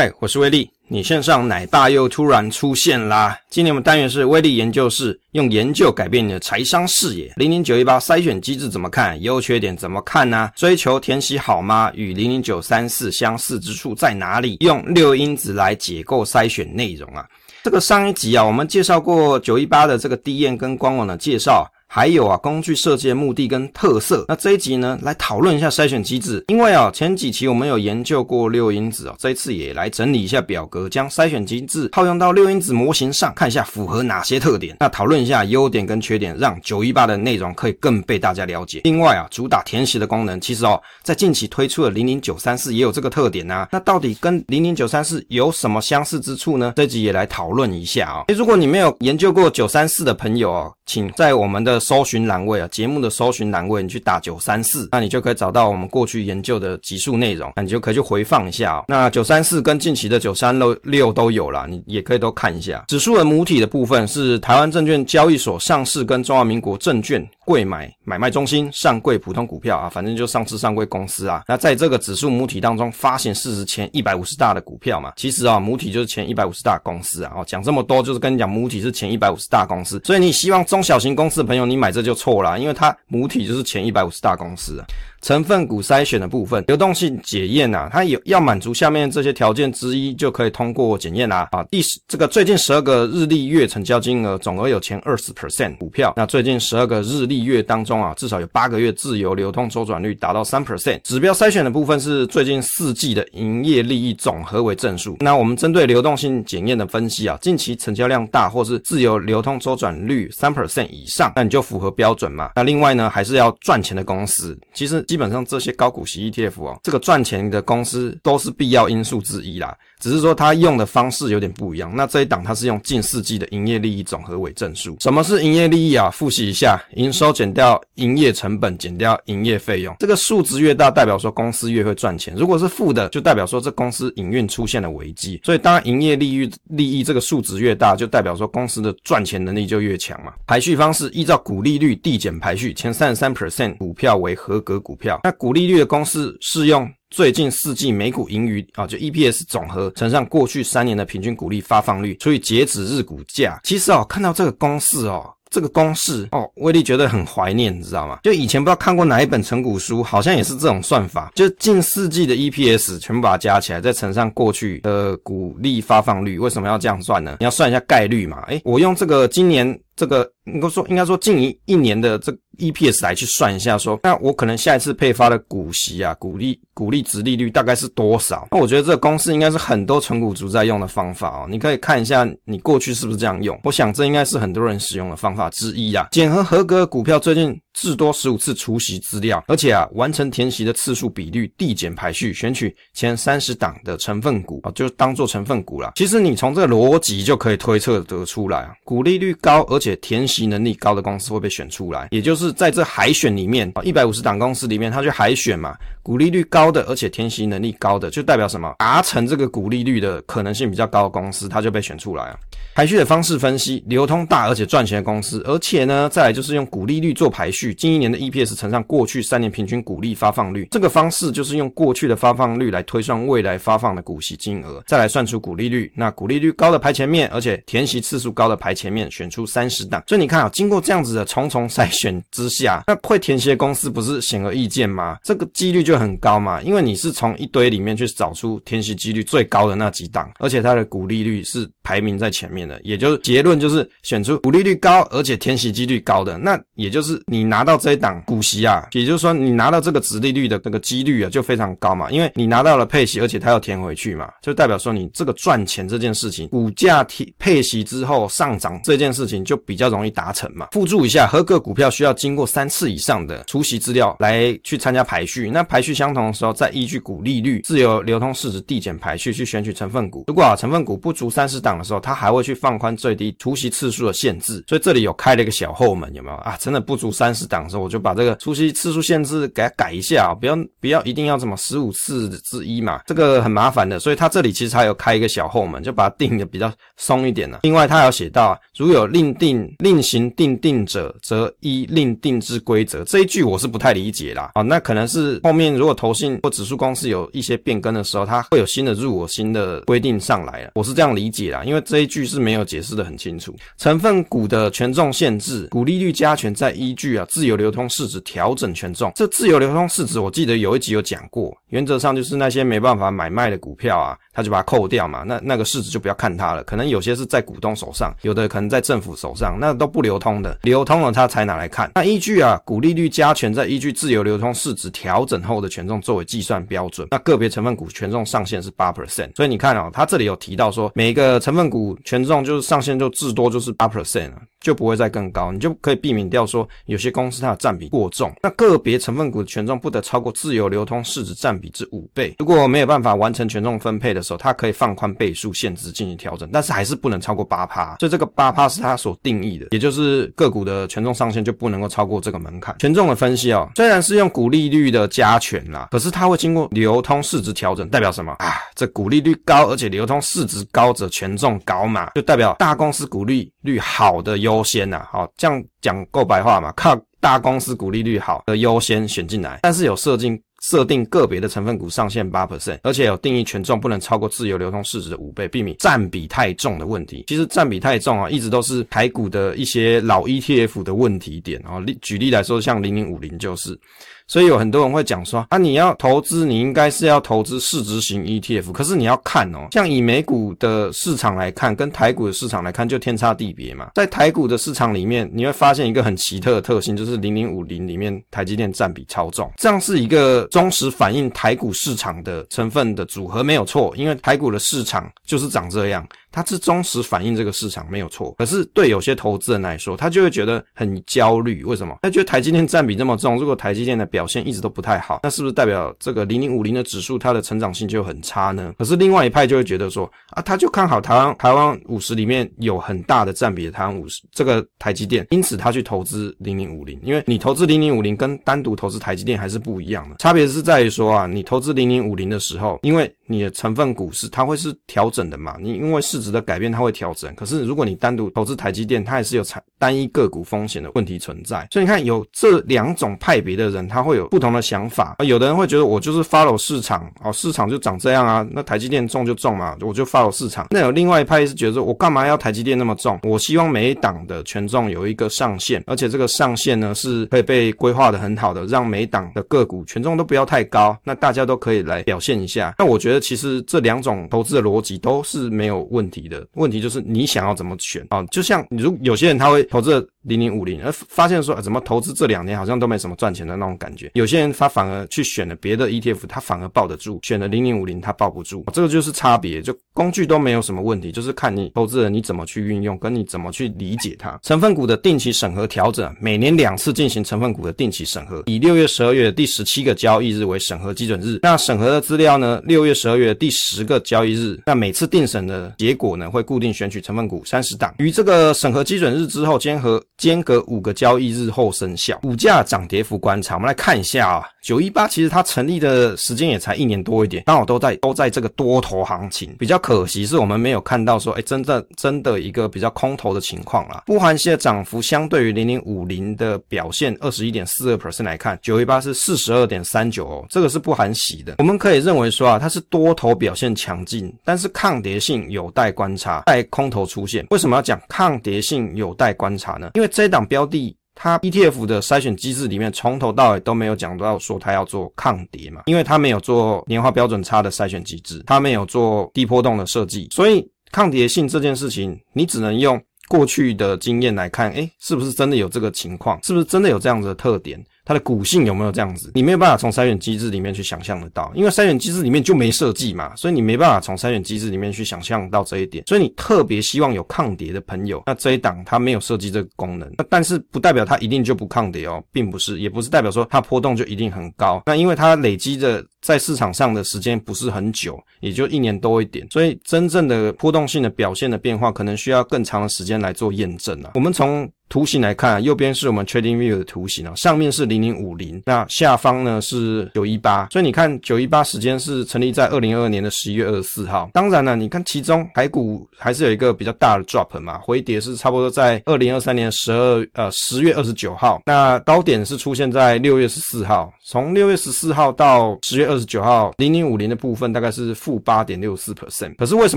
嗨，我是威力。你线上奶爸又突然出现啦！今天我们单元是威力研究室，用研究改变你的财商视野。零零九一八筛选机制怎么看？优缺点怎么看呢、追求填息好吗？与零零九三四相似之处在哪里？用六因子来解构筛选内容啊！这个上一集啊，我们介绍过九一八的这个 DM 跟官网的介绍。还有啊，工具设计的目的跟特色。那这一集呢，来讨论一下筛选机制。因为啊，前几期我们有研究过六因子啊，这一次也来整理一下表格，将筛选机制套用到六因子模型上，看一下符合哪些特点。那讨论一下优点跟缺点，让九一八的内容可以更被大家了解。另外啊，主打填写的功能，其实哦，在近期推出的零零九三四也有这个特点啊。那到底跟零零九三四有什么相似之处呢？这一集也来讨论一下啊。如果你没有研究过九三四的朋友哦，请在我们的搜寻栏位啊，节目的搜寻栏位，你去打九三四，那你就可以找到我们过去研究的集数内容，那你就可以去回放一下哦。那九三四跟近期的九三六六都有啦，你也可以都看一下。指数的母体的部分是台湾证券交易所上市跟中华民国证券柜买买卖中心上柜普通股票啊，反正就上市上柜公司啊。那在这个指数母体当中，发行市值前一百五十大的股票嘛，其实啊，母体就是前一百五十大公司啊。哦，讲这么多就是跟你讲母体是前一百五十大公司，所以你希望中小型公司的朋友你买这就错了，因为它母体就是前一百五十大公司。成分股筛选的部分，流动性检验啊，它有要满足下面这些条件之一，就可以通过检验啦。啊，第十这个最近十二个日历月成交金额总额有前二十 percent 股票，那最近十二个日历月当中啊，至少有八个月自由流通周转率达到三 percent。指标筛选的部分是最近四季的营业利益总和为正数。那我们针对流动性检验的分析啊，近期成交量大或是自由流通周转率三 percent 以上，那你就符合标准嘛。那另外呢，还是要赚钱的公司，其实。基本上这些高股息 ETF 哦，这个赚钱的公司都是必要因素之一啦。只是说它用的方式有点不一样。那这一档它是用近四季的营业利益总和为正数。什么是营业利益啊？复习一下：营收减掉营业成本减掉营业费用。这个数值越大，代表说公司越会赚钱。如果是负的，就代表说这公司营运出现了危机。所以当营业利益利益这个数值越大，就代表说公司的赚钱能力就越强嘛。排序方式依照股利率递减排序，前三十三 percent 股票为合格股票。那股利率的公式适用。最近四季每股盈余啊，就 EPS 总和乘上过去三年的平均股利发放率除以截止日股价。其实哦，看到这个公式哦。这个公式哦，威力觉得很怀念，你知道吗？就以前不知道看过哪一本成股书，好像也是这种算法，就近四季的 EPS 全部把它加起来，再乘上过去的股利发放率。为什么要这样算呢？你要算一下概率嘛。诶，我用这个今年这个应该说应该说近一一年的这 EPS 来去算一下说，那我可能下一次配发的股息啊，股利股利值利率大概是多少？那我觉得这个公式应该是很多纯股族在用的方法哦。你可以看一下你过去是不是这样用？我想这应该是很多人使用的方法。之一啊，检核合格股票最近至多十五次除息资料，而且啊，完成填息的次数比率递减排序，选取前三十档的成分股啊，就当做成分股啦。其实你从这个逻辑就可以推测得出来啊，股利率高而且填息能力高的公司会被选出来，也就是在这海选里面啊，一百五十档公司里面，它去海选嘛，股利率高的而且填息能力高的，就代表什么？达成这个股利率的可能性比较高的公司，它就被选出来啊。排序的方式分析，流通大而且赚钱的公司，而且呢，再来就是用股利率做排序，近一年的 EPS 乘上过去三年平均股利发放率，这个方式就是用过去的发放率来推算未来发放的股息金额，再来算出股利率。那股利率高的排前面，而且填息次数高的排前面，选出三十档。所以你看啊，经过这样子的重重筛选之下，那会填息的公司不是显而易见吗？这个几率就很高嘛，因为你是从一堆里面去找出填息几率最高的那几档，而且它的股利率是排名在前面。也就是结论就是选出股利率高而且填息几率高的，那也就是你拿到这一档股息啊，也就是说你拿到这个殖利率的这个几率啊就非常高嘛，因为你拿到了配息，而且它要填回去嘛，就代表说你这个赚钱这件事情，股价提配息之后上涨这件事情就比较容易达成嘛。附注一下，合格股票需要经过三次以上的除息资料来去参加排序，那排序相同的时候，再依据股利率、自由流通市值递减排序去选取成分股。如果啊成分股不足三十档的时候，它还会去。去放宽最低出席次数的限制，所以这里有开了一个小后门，有没有啊？真的不足三十档的时候，我就把这个出席次数限制给它改一下，不要不要一定要这么十五次之一嘛，这个很麻烦的。所以它这里其实还有开一个小后门，就把它定的比较松一点了。另外，它有写到，如有另定另行订定者，则依另定之规则。这一句我是不太理解啦。哦，那可能是后面如果投信或指数公司有一些变更的时候，它会有新的入我新的规定上来了。我是这样理解啦，因为这一句是没有解释的很清楚。成分股的权重限制，股利率加权再依据啊自由流通市值调整权重。这自由流通市值，我记得有一集有讲过，原则上就是那些没办法买卖的股票啊，他就把它扣掉嘛，那那个市值就不要看它了。可能有些是在股东手上，有的可能在政府手上，那都不流通的，流通了他才拿来看。那依据啊股利率加权再依据自由流通市值调整后的权重作为计算标准。那个别成分股权重上限是八 percent，所以你看啊、哦，他这里有提到说，每一个成分股权重这种就是上限就至多就是八 percent 了。就不会再更高，你就可以避免掉说有些公司它的占比过重。那个别成分股的权重不得超过自由流通市值占比之五倍。如果没有办法完成权重分配的时候，它可以放宽倍数限制进行调整，但是还是不能超过八趴。所以这个八趴是它所定义的，也就是个股的权重上限就不能够超过这个门槛。权重的分析哦，虽然是用股利率的加权啦，可是它会经过流通市值调整，代表什么啊？这股利率高，而且流通市值高者权重高嘛，就代表大公司股利率好的优优先呐，好，这样讲够白话嘛？靠大公司股利率好的优先选进来，但是有设定设定个别的成分股上限八 percent，而且有定义权重不能超过自由流通市值的五倍，避免占比太重的问题。其实占比太重啊，一直都是台股的一些老 ETF 的问题点啊。例举例来说，像零零五零就是。所以有很多人会讲说啊，你要投资，你应该是要投资市值型 ETF。可是你要看哦，像以美股的市场来看，跟台股的市场来看，就天差地别嘛。在台股的市场里面，你会发现一个很奇特的特性，就是零零五零里面台积电占比超重，这样是一个忠实反映台股市场的成分的组合没有错，因为台股的市场就是长这样。它是忠实反映这个市场没有错，可是对有些投资人来说，他就会觉得很焦虑。为什么？他觉得台积电占比这么重，如果台积电的表现一直都不太好，那是不是代表这个零零五零的指数它的成长性就很差呢？可是另外一派就会觉得说啊，他就看好台湾台湾五十里面有很大的占比的台湾五十这个台积电，因此他去投资零零五零。因为你投资零零五零跟单独投资台积电还是不一样的，差别也是在于说啊，你投资零零五零的时候，因为你的成分股是它会是调整的嘛，你因为市。值的改变，它会调整。可是如果你单独投资台积电，它也是有产单一个股风险的问题存在。所以你看，有这两种派别的人，他会有不同的想法。有的人会觉得，我就是 follow 市场，哦，市场就长这样啊，那台积电重就重嘛，我就 follow 市场。那有另外一派是觉得，我干嘛要台积电那么重？我希望每一档的权重有一个上限，而且这个上限呢是可以被规划的很好的，让每一档的个股权重都不要太高，那大家都可以来表现一下。那我觉得其实这两种投资的逻辑都是没有问题。的问题就是你想要怎么选啊？就像如有些人他会投资零零五零，而发现说怎么投资这两年好像都没什么赚钱的那种感觉。有些人他反而去选了别的 ETF，他反而抱得住；选了零零五零，他抱不住。这个就是差别，就工具都没有什么问题，就是看你投资人你怎么去运用，跟你怎么去理解它。成分股的定期审核调整，每年两次进行成分股的定期审核，以六月、十二月的第十七个交易日为审核基准日。那审核的资料呢？六月、十二月的第十个交易日。那每次定审的结果呢，会固定选取成分股三十档，于这个审核基准日之后间隔间隔五个交易日后生效。股价涨跌幅观察，我们来看一下啊，九一八其实它成立的时间也才一年多一点，刚好都在都在这个多头行情。比较可惜是我们没有看到说，哎，真的真的一个比较空头的情况啦。不含息的涨幅相对于零零五零的表现二十一点四二 percent 来看，九一八是四十二点三九哦，这个是不含息的。我们可以认为说啊，它是多头表现强劲，但是抗跌性有待观察。在空头出现，为什么要讲抗跌性有待观察呢？因为这档标的，它 ETF 的筛选机制里面从头到尾都没有讲到说它要做抗跌嘛，因为它没有做年化标准差的筛选机制，它没有做低波动的设计，所以抗跌性这件事情，你只能用过去的经验来看，诶，是不是真的有这个情况？是不是真的有这样子的特点？它的股性有没有这样子，你没有办法从筛选机制里面去想象得到，因为筛选机制里面就没设计嘛，所以你没办法从筛选机制里面去想象到这一点。所以你特别希望有抗跌的朋友，那这一档它没有设计这个功能，那但是不代表它一定就不抗跌哦，并不是，也不是代表说它波动就一定很高。那因为它累积的在市场上的时间不是很久，也就一年多一点，所以真正的波动性的表现的变化，可能需要更长的时间来做验证啊。我们从图形来看，右边是我们 Trading View 的图形啊，上面是零零五零，那下方呢是九一八，所以你看九一八时间是成立在二零二二年的十一月二十四号。当然了，你看其中台股还是有一个比较大的 drop 嘛，回跌是差不多在二零二三年十二呃十月二十九号，那高点是出现在六月十四号，从六月十四号到十月二十九号，零零五零的部分大概是负八点六四 percent。可是为什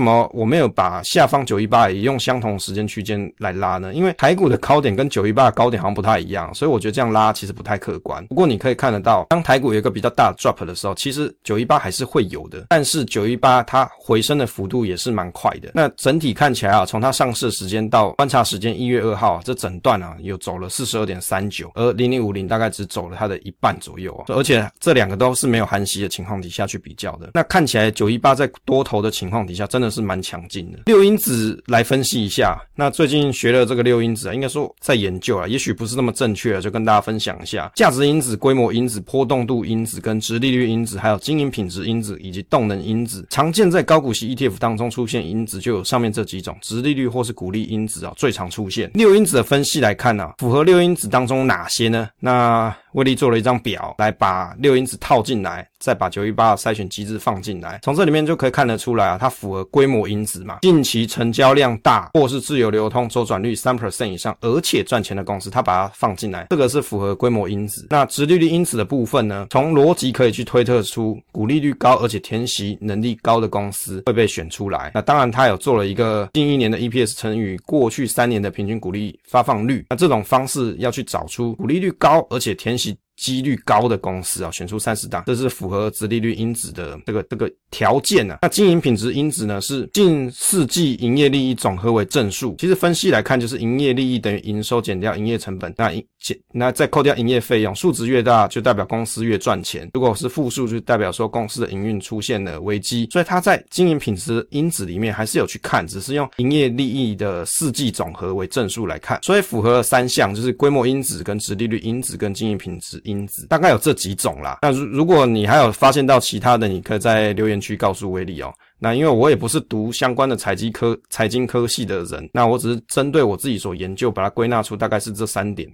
么我没有把下方九一八也用相同时间区间来拉呢？因为台股的高点跟九一八的高点好像不太一样，所以我觉得这样拉其实不太客观。不过你可以看得到，当台股有一个比较大的 drop 的时候，其实九一八还是会有的。但是九一八它回升的幅度也是蛮快的。那整体看起来啊，从它上市时间到观察时间一月二号，这整段啊有走了四十二点三九，而零零五零大概只走了它的一半左右啊。而且这两个都是没有含息的情况底下去比较的。那看起来九一八在多头的情况底下真的是蛮强劲的。六因子来分析一下，那最近学了这个六因子啊，应该说在研。究啊，也许不是那么正确，就跟大家分享一下价值因子、规模因子、波动度因子、跟殖利率因子，还有经营品质因子以及动能因子。常见在高股息 ETF 当中出现因子，就有上面这几种：殖利率或是股利因子啊，最常出现。六因子的分析来看呢、啊，符合六因子当中哪些呢？那威力做了一张表，来把六因子套进来，再把九一八的筛选机制放进来，从这里面就可以看得出来啊，它符合规模因子嘛，近期成交量大或是自由流通周转率三 percent 以上，而且赚钱的公司，它把它放进来，这个是符合规模因子。那殖利率因子的部分呢，从逻辑可以去推测出股利率高而且填息能力高的公司会被选出来。那当然，它有做了一个近一年的 EPS 乘以过去三年的平均股利发放率，那这种方式要去找出股利率高而且填息。几率高的公司啊，选出三十档，这是符合直利率因子的这个这个条件啊。那经营品质因子呢，是近四季营业利益总和为正数。其实分析来看，就是营业利益等于营收减掉营业成本，那营减那再扣掉营业费用，数值越大就代表公司越赚钱。如果是负数，就代表说公司的营运出现了危机。所以它在经营品质因子里面还是有去看，只是用营业利益的四季总和为正数来看，所以符合三项，就是规模因子、跟直利率因子、跟经营品质因子大概有这几种啦。那如如果你还有发现到其他的，你可以在留言区告诉威力哦。那因为我也不是读相关的财经科财经科系的人，那我只是针对我自己所研究，把它归纳出大概是这三点。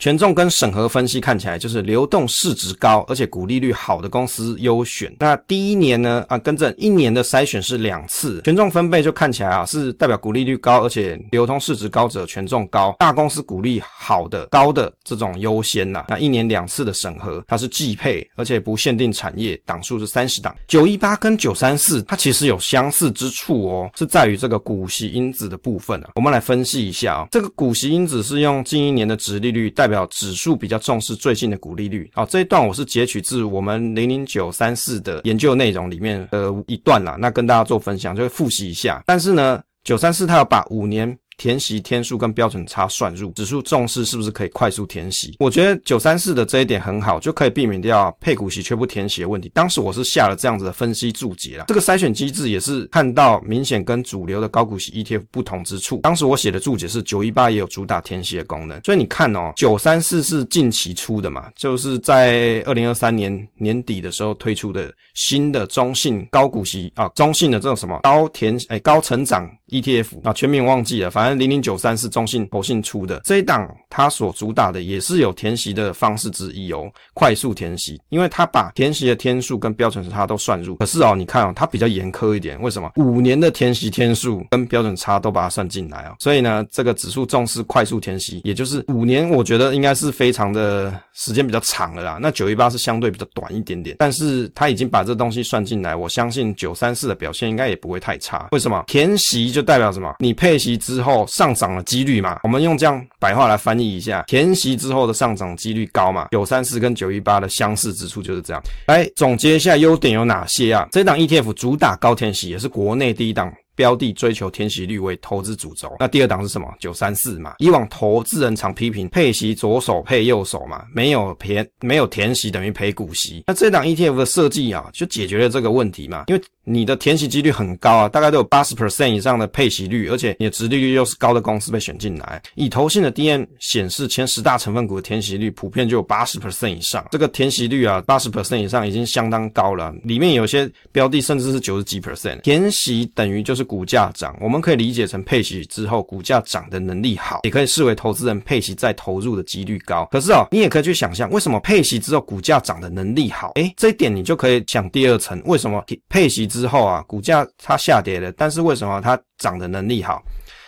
权重跟审核分析看起来就是流动市值高，而且股利率好的公司优选。那第一年呢，啊，跟着，一年的筛选是两次，权重分配就看起来啊是代表股利率高，而且流通市值高者权重高，大公司股利好的高的这种优先呐。那一年两次的审核，它是季配，而且不限定产业，档数是三十档。九一八跟九三四，它其实有相似之处哦，是在于这个股息因子的部分啊。我们来分析一下啊，这个股息因子是用近一年的值利率。代表指数比较重视最近的股利率。好，这一段我是截取自我们零零九三四的研究内容里面的一段啦，那跟大家做分享，就会复习一下。但是呢，九三四它要把五年。填息天数跟标准差算入指数重视是不是可以快速填息？我觉得九三四的这一点很好，就可以避免掉配股息却不填息的问题。当时我是下了这样子的分析注解啦，这个筛选机制也是看到明显跟主流的高股息 ETF 不同之处。当时我写的注解是九一八也有主打填息的功能，所以你看哦，九三四是近期出的嘛，就是在二零二三年年底的时候推出的新的中性高股息啊，中性的这种什么高填哎高成长 ETF 啊，全名忘记了，反正。零零九三是中信投信出的这一档，它所主打的也是有填息的方式之一哦，快速填息，因为它把填息的天数跟标准差都算入。可是哦，你看哦，它比较严苛一点，为什么？五年的填息天数跟标准差都把它算进来哦。所以呢，这个指数重视快速填息，也就是五年，我觉得应该是非常的时间比较长了啦。那九一八是相对比较短一点点，但是它已经把这东西算进来，我相信九三四的表现应该也不会太差。为什么？填息就代表什么？你配息之后。上涨的几率嘛，我们用这样白话来翻译一下，填息之后的上涨几率高嘛。九三四跟九一八的相似之处就是这样。来总结一下优点有哪些啊？这档 ETF 主打高填息，也是国内第一档。标的追求填息率为投资主轴。那第二档是什么？九三四嘛。以往投资人常批评配息左手配右手嘛，没有填没有填息等于赔股息。那这档 ETF 的设计啊，就解决了这个问题嘛，因为你的填息几率很高啊，大概都有八十 percent 以上的配息率，而且你的殖利率又是高的公司被选进来。以投信的 DM 显示，前十大成分股的填息率普遍就有八十 percent 以上。这个填息率啊，八十 percent 以上已经相当高了，里面有些标的甚至是九十几 percent。填息等于就是股价涨，我们可以理解成配息之后股价涨的能力好，也可以视为投资人配息再投入的几率高。可是哦，你也可以去想象，为什么配息之后股价涨的能力好？诶，这一点你就可以想第二层，为什么配息之后啊，股价它下跌了，但是为什么它涨的能力好？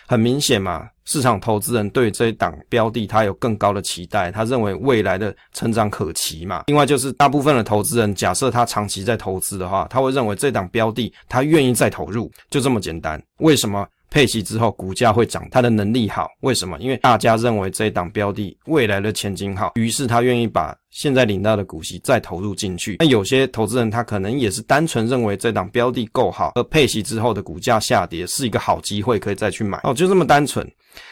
很明显嘛，市场投资人对这一档标的它有更高的期待，他认为未来的成长可期嘛。另外就是大部分的投资人，假设他长期在投资的话，他会认为这档标的他愿意再投入，就这么简单。为什么？配息之后，股价会涨，它的能力好。为什么？因为大家认为这一档标的未来的前景好，于是他愿意把现在领到的股息再投入进去。那有些投资人他可能也是单纯认为这档标的够好，而配息之后的股价下跌是一个好机会，可以再去买。哦，就这么单纯。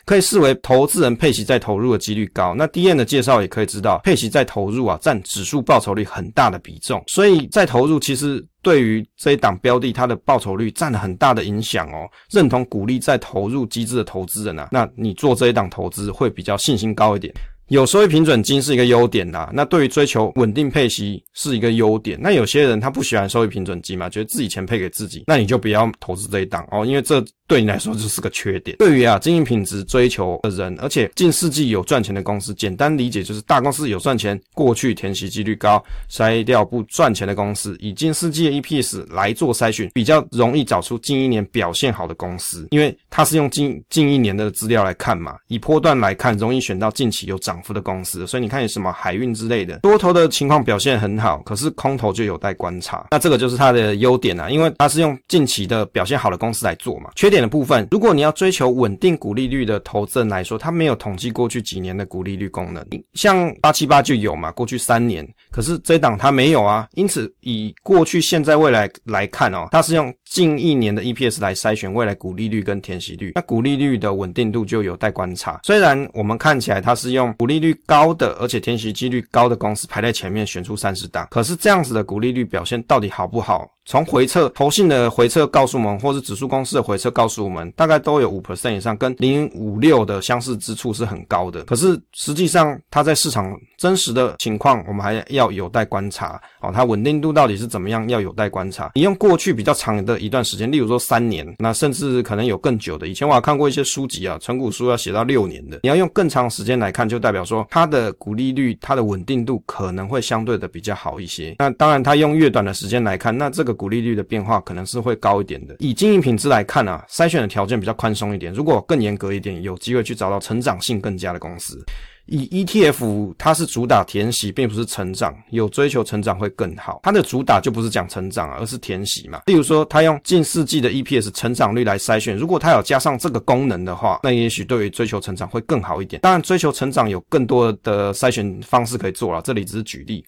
可以视为投资人配息在投入的几率高。那 D N 的介绍也可以知道，配息在投入啊，占指数报酬率很大的比重。所以在投入其实对于这一档标的，它的报酬率占了很大的影响哦。认同鼓励再投入机制的投资人啊，那你做这一档投资会比较信心高一点。有收益平准金是一个优点啦，那对于追求稳定配息是一个优点。那有些人他不喜欢收益平准金嘛，觉得自己钱配给自己，那你就不要投资这一档哦，因为这对你来说就是个缺点。对于啊经营品质追求的人，而且近四季有赚钱的公司，简单理解就是大公司有赚钱，过去填息几率高，筛掉不赚钱的公司，以近四季的 EPS 来做筛选，比较容易找出近一年表现好的公司，因为它是用近近一年的资料来看嘛，以波段来看，容易选到近期有涨。涨幅的公司，所以你看有什么海运之类的，多头的情况表现很好，可是空头就有待观察。那这个就是它的优点啊，因为它是用近期的表现好的公司来做嘛。缺点的部分，如果你要追求稳定股利率的投资人来说，它没有统计过去几年的股利率功能，像八七八就有嘛，过去三年，可是这档它没有啊。因此，以过去、现在、未来来看哦，它是用近一年的 EPS 来筛选未来股利率跟填息率，那股利率的稳定度就有待观察。虽然我们看起来它是用利率高的，而且填息几率高的公司排在前面，选出三十档。可是这样子的股利率表现到底好不好？从回测，投信的回测告诉我们，或是指数公司的回测告诉我们，大概都有五 percent 以上，跟零五六的相似之处是很高的。可是实际上，它在市场真实的情况，我们还要有待观察。哦，它稳定度到底是怎么样，要有待观察。你用过去比较长的一段时间，例如说三年，那甚至可能有更久的。以前我还看过一些书籍啊，存股书要写到六年的。你要用更长时间来看，就代表说它的股利率、它的稳定度可能会相对的比较好一些。那当然，它用越短的时间来看，那这个。股利率的变化可能是会高一点的。以经营品质来看啊，筛选的条件比较宽松一点。如果更严格一点，有机会去找到成长性更佳的公司。以 ETF 它是主打填息，并不是成长，有追求成长会更好。它的主打就不是讲成长，而是填息嘛。例如说，它用近四季的 EPS 成长率来筛选，如果它有加上这个功能的话，那也许对于追求成长会更好一点。当然，追求成长有更多的筛选方式可以做了，这里只是举例。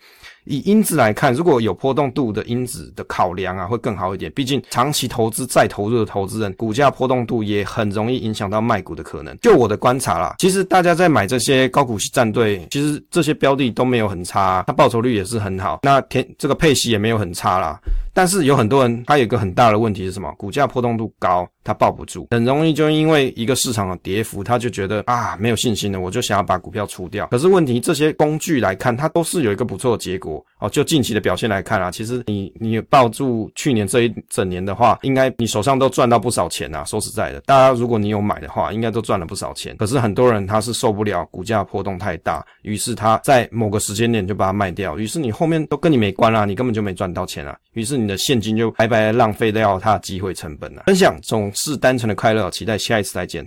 以因子来看，如果有波动度的因子的考量啊，会更好一点。毕竟长期投资再投入的投资人，股价波动度也很容易影响到卖股的可能。就我的观察啦，其实大家在买这些高股息战队，其实这些标的都没有很差，它报酬率也是很好。那填这个配息也没有很差啦。但是有很多人，他有一个很大的问题是什么？股价波动度高，他抱不住，很容易就因为一个市场的跌幅，他就觉得啊没有信心了，我就想要把股票出掉。可是问题，这些工具来看，它都是有一个不错的结果哦。就近期的表现来看啊，其实你你抱住去年这一整年的话，应该你手上都赚到不少钱啊。说实在的，大家如果你有买的话，应该都赚了不少钱。可是很多人他是受不了股价波动太大，于是他在某个时间点就把它卖掉，于是你后面都跟你没关啦，你根本就没赚到钱啊。于是你。你的现金就白白浪费掉它的机会成本了。分享总是单纯的快乐，期待下一次再见。